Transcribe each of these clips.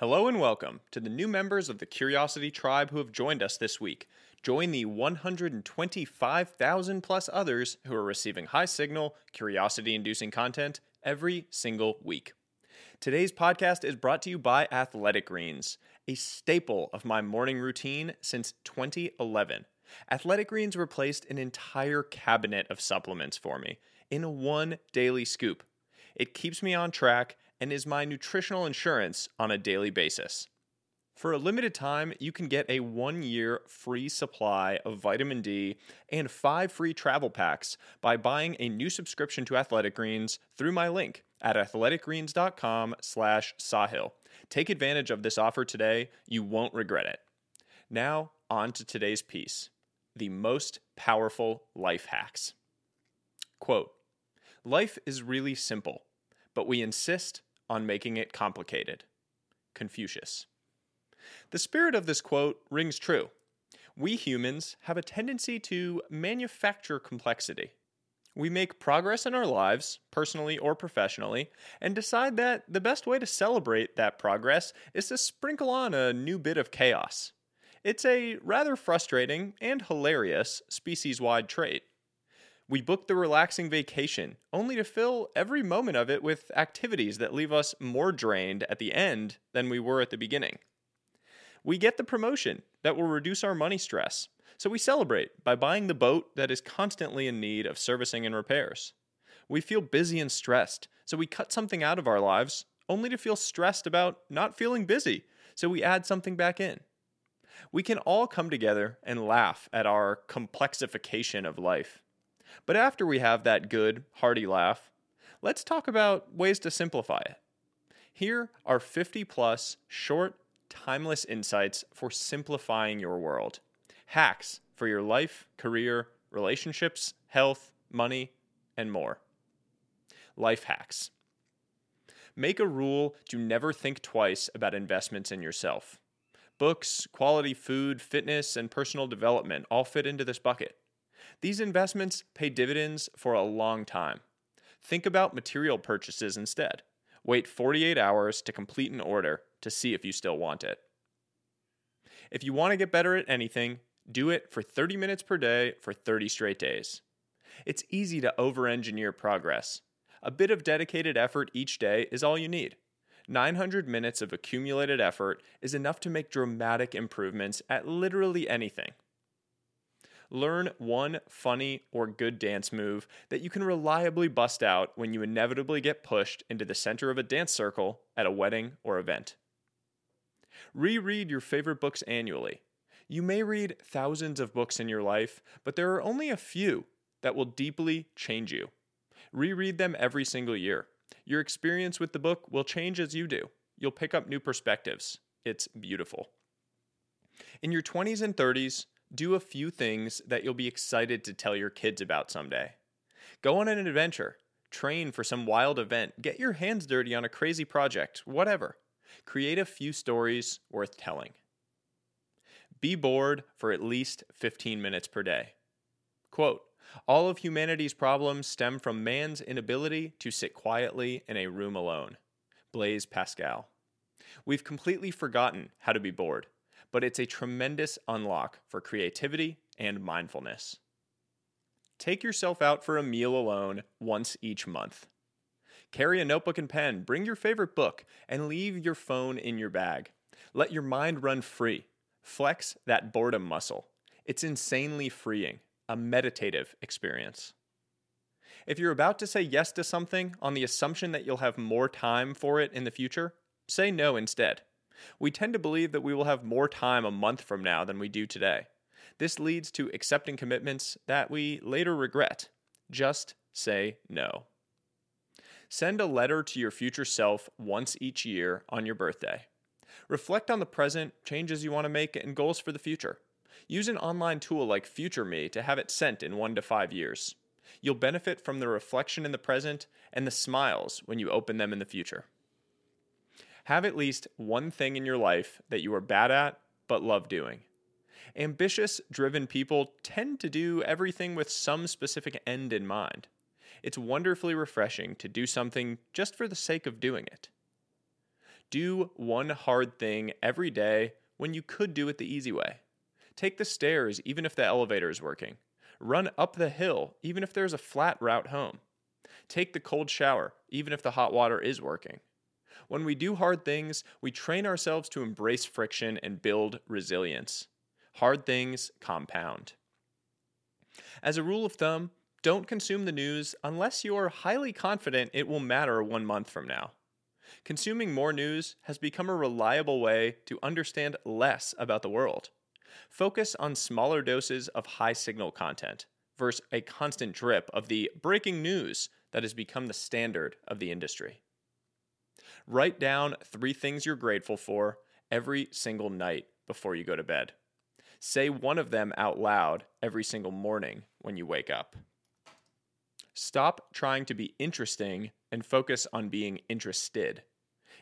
Hello and welcome to the new members of the Curiosity Tribe who have joined us this week. Join the 125,000 plus others who are receiving high signal, curiosity inducing content every single week. Today's podcast is brought to you by Athletic Greens, a staple of my morning routine since 2011. Athletic Greens replaced an entire cabinet of supplements for me in one daily scoop. It keeps me on track and is my nutritional insurance on a daily basis. For a limited time, you can get a one year free supply of vitamin D and five free travel packs by buying a new subscription to Athletic Greens through my link at athleticgreens.com slash sahil. Take advantage of this offer today. You won't regret it. Now, on to today's piece the most powerful life hacks. Quote Life is really simple, but we insist on making it complicated. Confucius. The spirit of this quote rings true. We humans have a tendency to manufacture complexity. We make progress in our lives, personally or professionally, and decide that the best way to celebrate that progress is to sprinkle on a new bit of chaos. It's a rather frustrating and hilarious species wide trait. We book the relaxing vacation, only to fill every moment of it with activities that leave us more drained at the end than we were at the beginning. We get the promotion that will reduce our money stress, so we celebrate by buying the boat that is constantly in need of servicing and repairs. We feel busy and stressed, so we cut something out of our lives, only to feel stressed about not feeling busy, so we add something back in. We can all come together and laugh at our complexification of life. But after we have that good, hearty laugh, let's talk about ways to simplify it. Here are 50 plus short, timeless insights for simplifying your world. Hacks for your life, career, relationships, health, money, and more. Life hacks. Make a rule to never think twice about investments in yourself. Books, quality food, fitness, and personal development all fit into this bucket. These investments pay dividends for a long time. Think about material purchases instead. Wait 48 hours to complete an order to see if you still want it. If you want to get better at anything, do it for 30 minutes per day for 30 straight days. It's easy to over engineer progress. A bit of dedicated effort each day is all you need. 900 minutes of accumulated effort is enough to make dramatic improvements at literally anything. Learn one funny or good dance move that you can reliably bust out when you inevitably get pushed into the center of a dance circle at a wedding or event. Reread your favorite books annually. You may read thousands of books in your life, but there are only a few that will deeply change you. Reread them every single year. Your experience with the book will change as you do. You'll pick up new perspectives. It's beautiful. In your 20s and 30s, do a few things that you'll be excited to tell your kids about someday. Go on an adventure, train for some wild event, get your hands dirty on a crazy project, whatever. Create a few stories worth telling. Be bored for at least 15 minutes per day. Quote All of humanity's problems stem from man's inability to sit quietly in a room alone. Blaise Pascal. We've completely forgotten how to be bored but it's a tremendous unlock for creativity and mindfulness. Take yourself out for a meal alone once each month. Carry a notebook and pen, bring your favorite book, and leave your phone in your bag. Let your mind run free. Flex that boredom muscle. It's insanely freeing, a meditative experience. If you're about to say yes to something on the assumption that you'll have more time for it in the future, say no instead. We tend to believe that we will have more time a month from now than we do today. This leads to accepting commitments that we later regret. Just say no. Send a letter to your future self once each year on your birthday. Reflect on the present, changes you want to make, and goals for the future. Use an online tool like Future Me to have it sent in one to five years. You'll benefit from the reflection in the present and the smiles when you open them in the future. Have at least one thing in your life that you are bad at but love doing. Ambitious, driven people tend to do everything with some specific end in mind. It's wonderfully refreshing to do something just for the sake of doing it. Do one hard thing every day when you could do it the easy way. Take the stairs even if the elevator is working. Run up the hill even if there's a flat route home. Take the cold shower even if the hot water is working. When we do hard things, we train ourselves to embrace friction and build resilience. Hard things compound. As a rule of thumb, don't consume the news unless you are highly confident it will matter one month from now. Consuming more news has become a reliable way to understand less about the world. Focus on smaller doses of high signal content versus a constant drip of the breaking news that has become the standard of the industry. Write down three things you're grateful for every single night before you go to bed. Say one of them out loud every single morning when you wake up. Stop trying to be interesting and focus on being interested.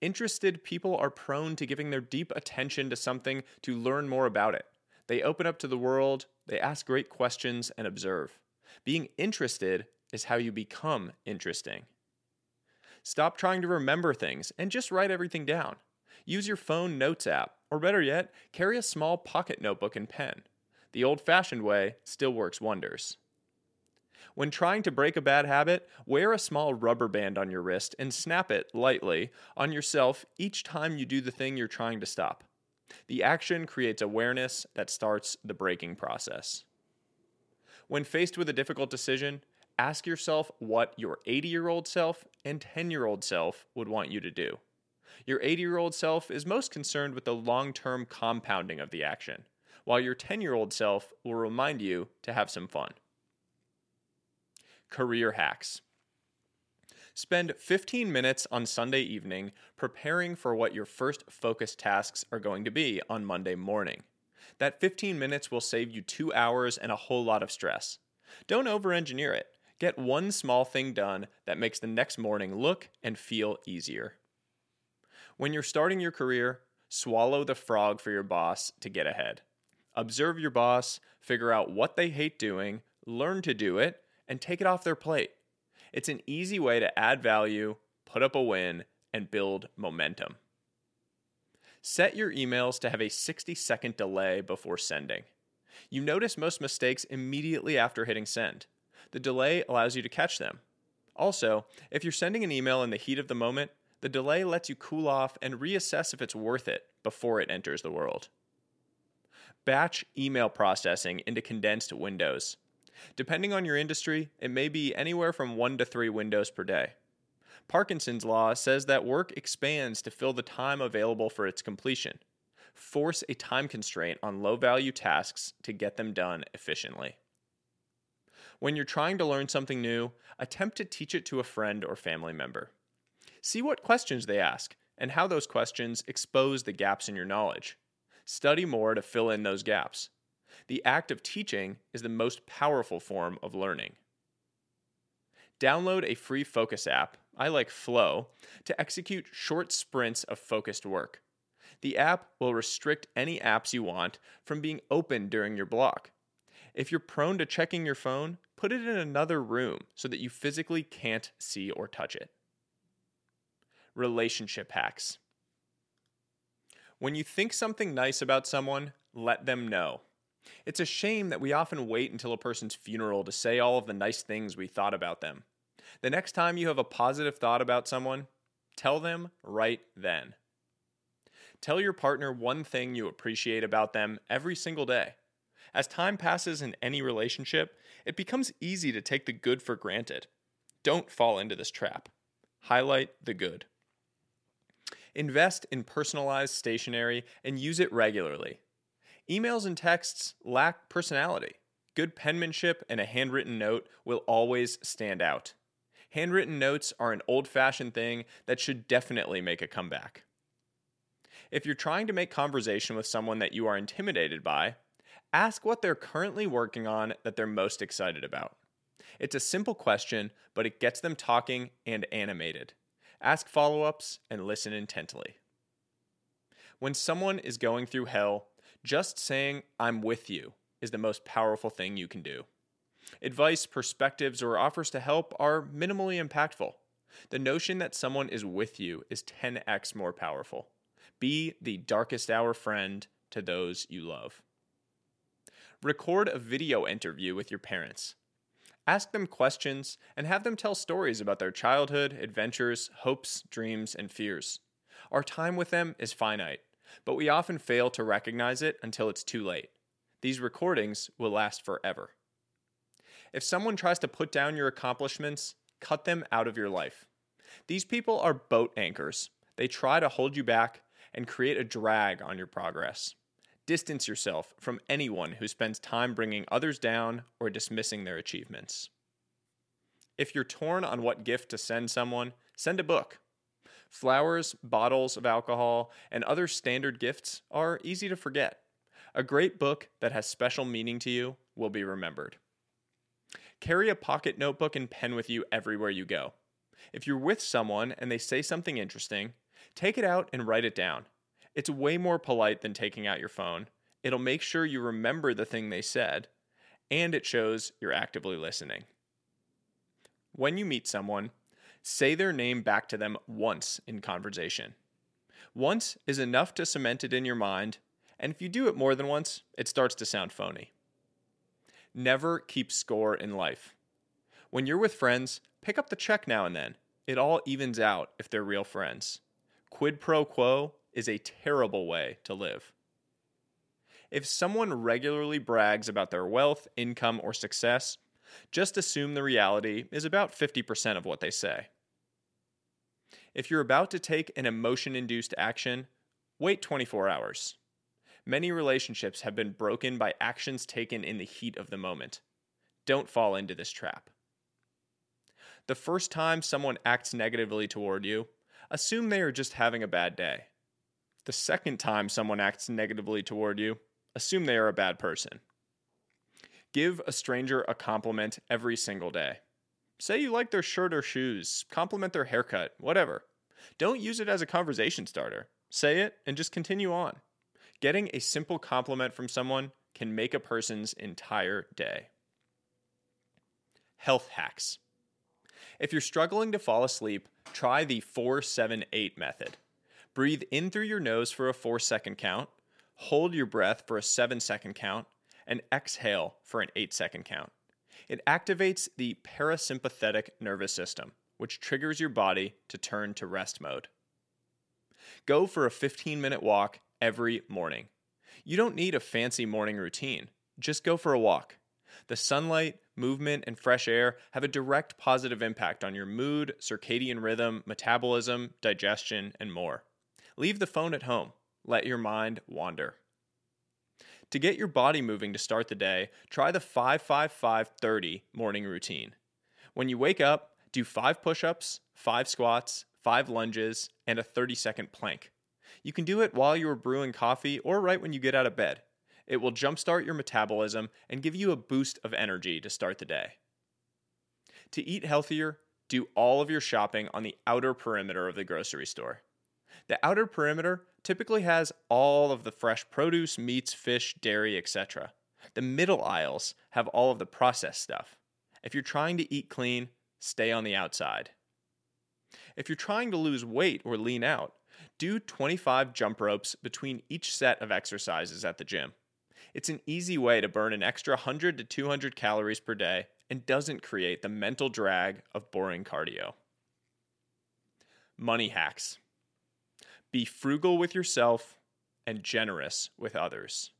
Interested people are prone to giving their deep attention to something to learn more about it. They open up to the world, they ask great questions, and observe. Being interested is how you become interesting. Stop trying to remember things and just write everything down. Use your phone notes app, or better yet, carry a small pocket notebook and pen. The old fashioned way still works wonders. When trying to break a bad habit, wear a small rubber band on your wrist and snap it lightly on yourself each time you do the thing you're trying to stop. The action creates awareness that starts the breaking process. When faced with a difficult decision, ask yourself what your 80 year old self and 10 year old self would want you to do. Your 80 year old self is most concerned with the long term compounding of the action, while your 10 year old self will remind you to have some fun career hacks. Spend 15 minutes on Sunday evening preparing for what your first focus tasks are going to be on Monday morning. That 15 minutes will save you two hours and a whole lot of stress. Don't over engineer it. Get one small thing done that makes the next morning look and feel easier. When you're starting your career, swallow the frog for your boss to get ahead. Observe your boss, figure out what they hate doing, learn to do it, and take it off their plate. It's an easy way to add value, put up a win, and build momentum. Set your emails to have a 60 second delay before sending. You notice most mistakes immediately after hitting send. The delay allows you to catch them. Also, if you're sending an email in the heat of the moment, the delay lets you cool off and reassess if it's worth it before it enters the world. Batch email processing into condensed windows. Depending on your industry, it may be anywhere from one to three windows per day. Parkinson's law says that work expands to fill the time available for its completion. Force a time constraint on low value tasks to get them done efficiently. When you're trying to learn something new, attempt to teach it to a friend or family member. See what questions they ask and how those questions expose the gaps in your knowledge. Study more to fill in those gaps the act of teaching is the most powerful form of learning. Download a free focus app, I like Flow, to execute short sprints of focused work. The app will restrict any apps you want from being open during your block. If you're prone to checking your phone, put it in another room so that you physically can't see or touch it. Relationship hacks. When you think something nice about someone, let them know. It's a shame that we often wait until a person's funeral to say all of the nice things we thought about them. The next time you have a positive thought about someone, tell them right then. Tell your partner one thing you appreciate about them every single day. As time passes in any relationship, it becomes easy to take the good for granted. Don't fall into this trap. Highlight the good. Invest in personalized stationery and use it regularly. Emails and texts lack personality. Good penmanship and a handwritten note will always stand out. Handwritten notes are an old fashioned thing that should definitely make a comeback. If you're trying to make conversation with someone that you are intimidated by, ask what they're currently working on that they're most excited about. It's a simple question, but it gets them talking and animated. Ask follow ups and listen intently. When someone is going through hell, just saying, I'm with you, is the most powerful thing you can do. Advice, perspectives, or offers to help are minimally impactful. The notion that someone is with you is 10x more powerful. Be the darkest hour friend to those you love. Record a video interview with your parents. Ask them questions and have them tell stories about their childhood, adventures, hopes, dreams, and fears. Our time with them is finite, but we often fail to recognize it until it's too late. These recordings will last forever. If someone tries to put down your accomplishments, cut them out of your life. These people are boat anchors. They try to hold you back and create a drag on your progress. Distance yourself from anyone who spends time bringing others down or dismissing their achievements. If you're torn on what gift to send someone, send a book. Flowers, bottles of alcohol, and other standard gifts are easy to forget. A great book that has special meaning to you will be remembered. Carry a pocket notebook and pen with you everywhere you go. If you're with someone and they say something interesting, take it out and write it down. It's way more polite than taking out your phone. It'll make sure you remember the thing they said, and it shows you're actively listening. When you meet someone, say their name back to them once in conversation. Once is enough to cement it in your mind, and if you do it more than once, it starts to sound phony. Never keep score in life. When you're with friends, pick up the check now and then. It all evens out if they're real friends. Quid pro quo is a terrible way to live. If someone regularly brags about their wealth, income, or success, just assume the reality is about 50% of what they say. If you're about to take an emotion induced action, wait 24 hours. Many relationships have been broken by actions taken in the heat of the moment. Don't fall into this trap. The first time someone acts negatively toward you, assume they are just having a bad day. The second time someone acts negatively toward you, assume they are a bad person. Give a stranger a compliment every single day. Say you like their shirt or shoes, compliment their haircut, whatever. Don't use it as a conversation starter. Say it and just continue on. Getting a simple compliment from someone can make a person's entire day. Health hacks. If you're struggling to fall asleep, try the 478 method. Breathe in through your nose for a 4 second count, hold your breath for a 7 second count, and exhale for an 8 second count. It activates the parasympathetic nervous system, which triggers your body to turn to rest mode. Go for a 15 minute walk every morning. You don't need a fancy morning routine, just go for a walk. The sunlight, movement, and fresh air have a direct positive impact on your mood, circadian rhythm, metabolism, digestion, and more. Leave the phone at home. Let your mind wander. To get your body moving to start the day, try the 55530 morning routine. When you wake up, do 5 push-ups, 5 squats, 5 lunges, and a 30-second plank. You can do it while you are brewing coffee or right when you get out of bed. It will jumpstart your metabolism and give you a boost of energy to start the day. To eat healthier, do all of your shopping on the outer perimeter of the grocery store. The outer perimeter typically has all of the fresh produce, meats, fish, dairy, etc. The middle aisles have all of the processed stuff. If you're trying to eat clean, stay on the outside. If you're trying to lose weight or lean out, do 25 jump ropes between each set of exercises at the gym. It's an easy way to burn an extra 100 to 200 calories per day and doesn't create the mental drag of boring cardio. Money hacks. Be frugal with yourself and generous with others.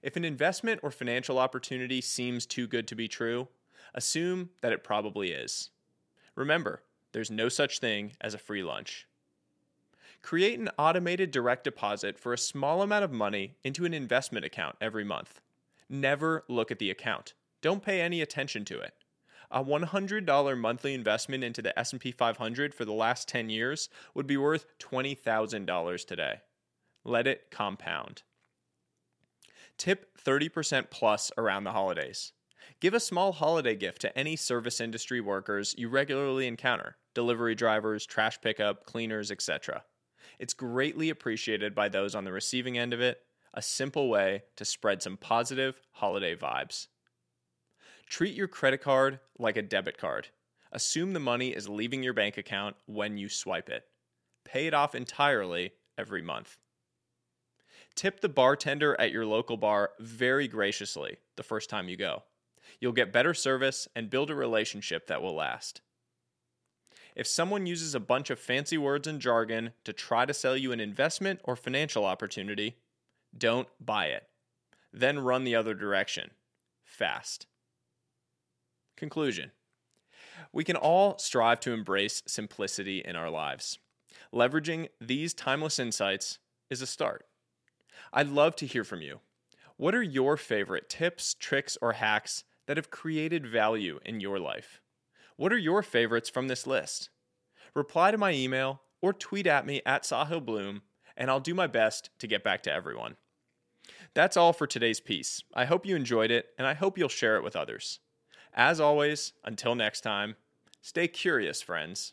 If an investment or financial opportunity seems too good to be true, assume that it probably is. Remember, there's no such thing as a free lunch. Create an automated direct deposit for a small amount of money into an investment account every month. Never look at the account. Don't pay any attention to it a $100 monthly investment into the S&P 500 for the last 10 years would be worth $20,000 today. Let it compound. Tip 30% plus around the holidays. Give a small holiday gift to any service industry workers you regularly encounter delivery drivers, trash pickup, cleaners, etc. It's greatly appreciated by those on the receiving end of it, a simple way to spread some positive holiday vibes. Treat your credit card like a debit card. Assume the money is leaving your bank account when you swipe it. Pay it off entirely every month. Tip the bartender at your local bar very graciously the first time you go. You'll get better service and build a relationship that will last. If someone uses a bunch of fancy words and jargon to try to sell you an investment or financial opportunity, don't buy it. Then run the other direction fast. Conclusion We can all strive to embrace simplicity in our lives. Leveraging these timeless insights is a start. I'd love to hear from you. What are your favorite tips, tricks, or hacks that have created value in your life? What are your favorites from this list? Reply to my email or tweet at me at Sahil Bloom, and I'll do my best to get back to everyone. That's all for today's piece. I hope you enjoyed it, and I hope you'll share it with others. As always, until next time, stay curious, friends.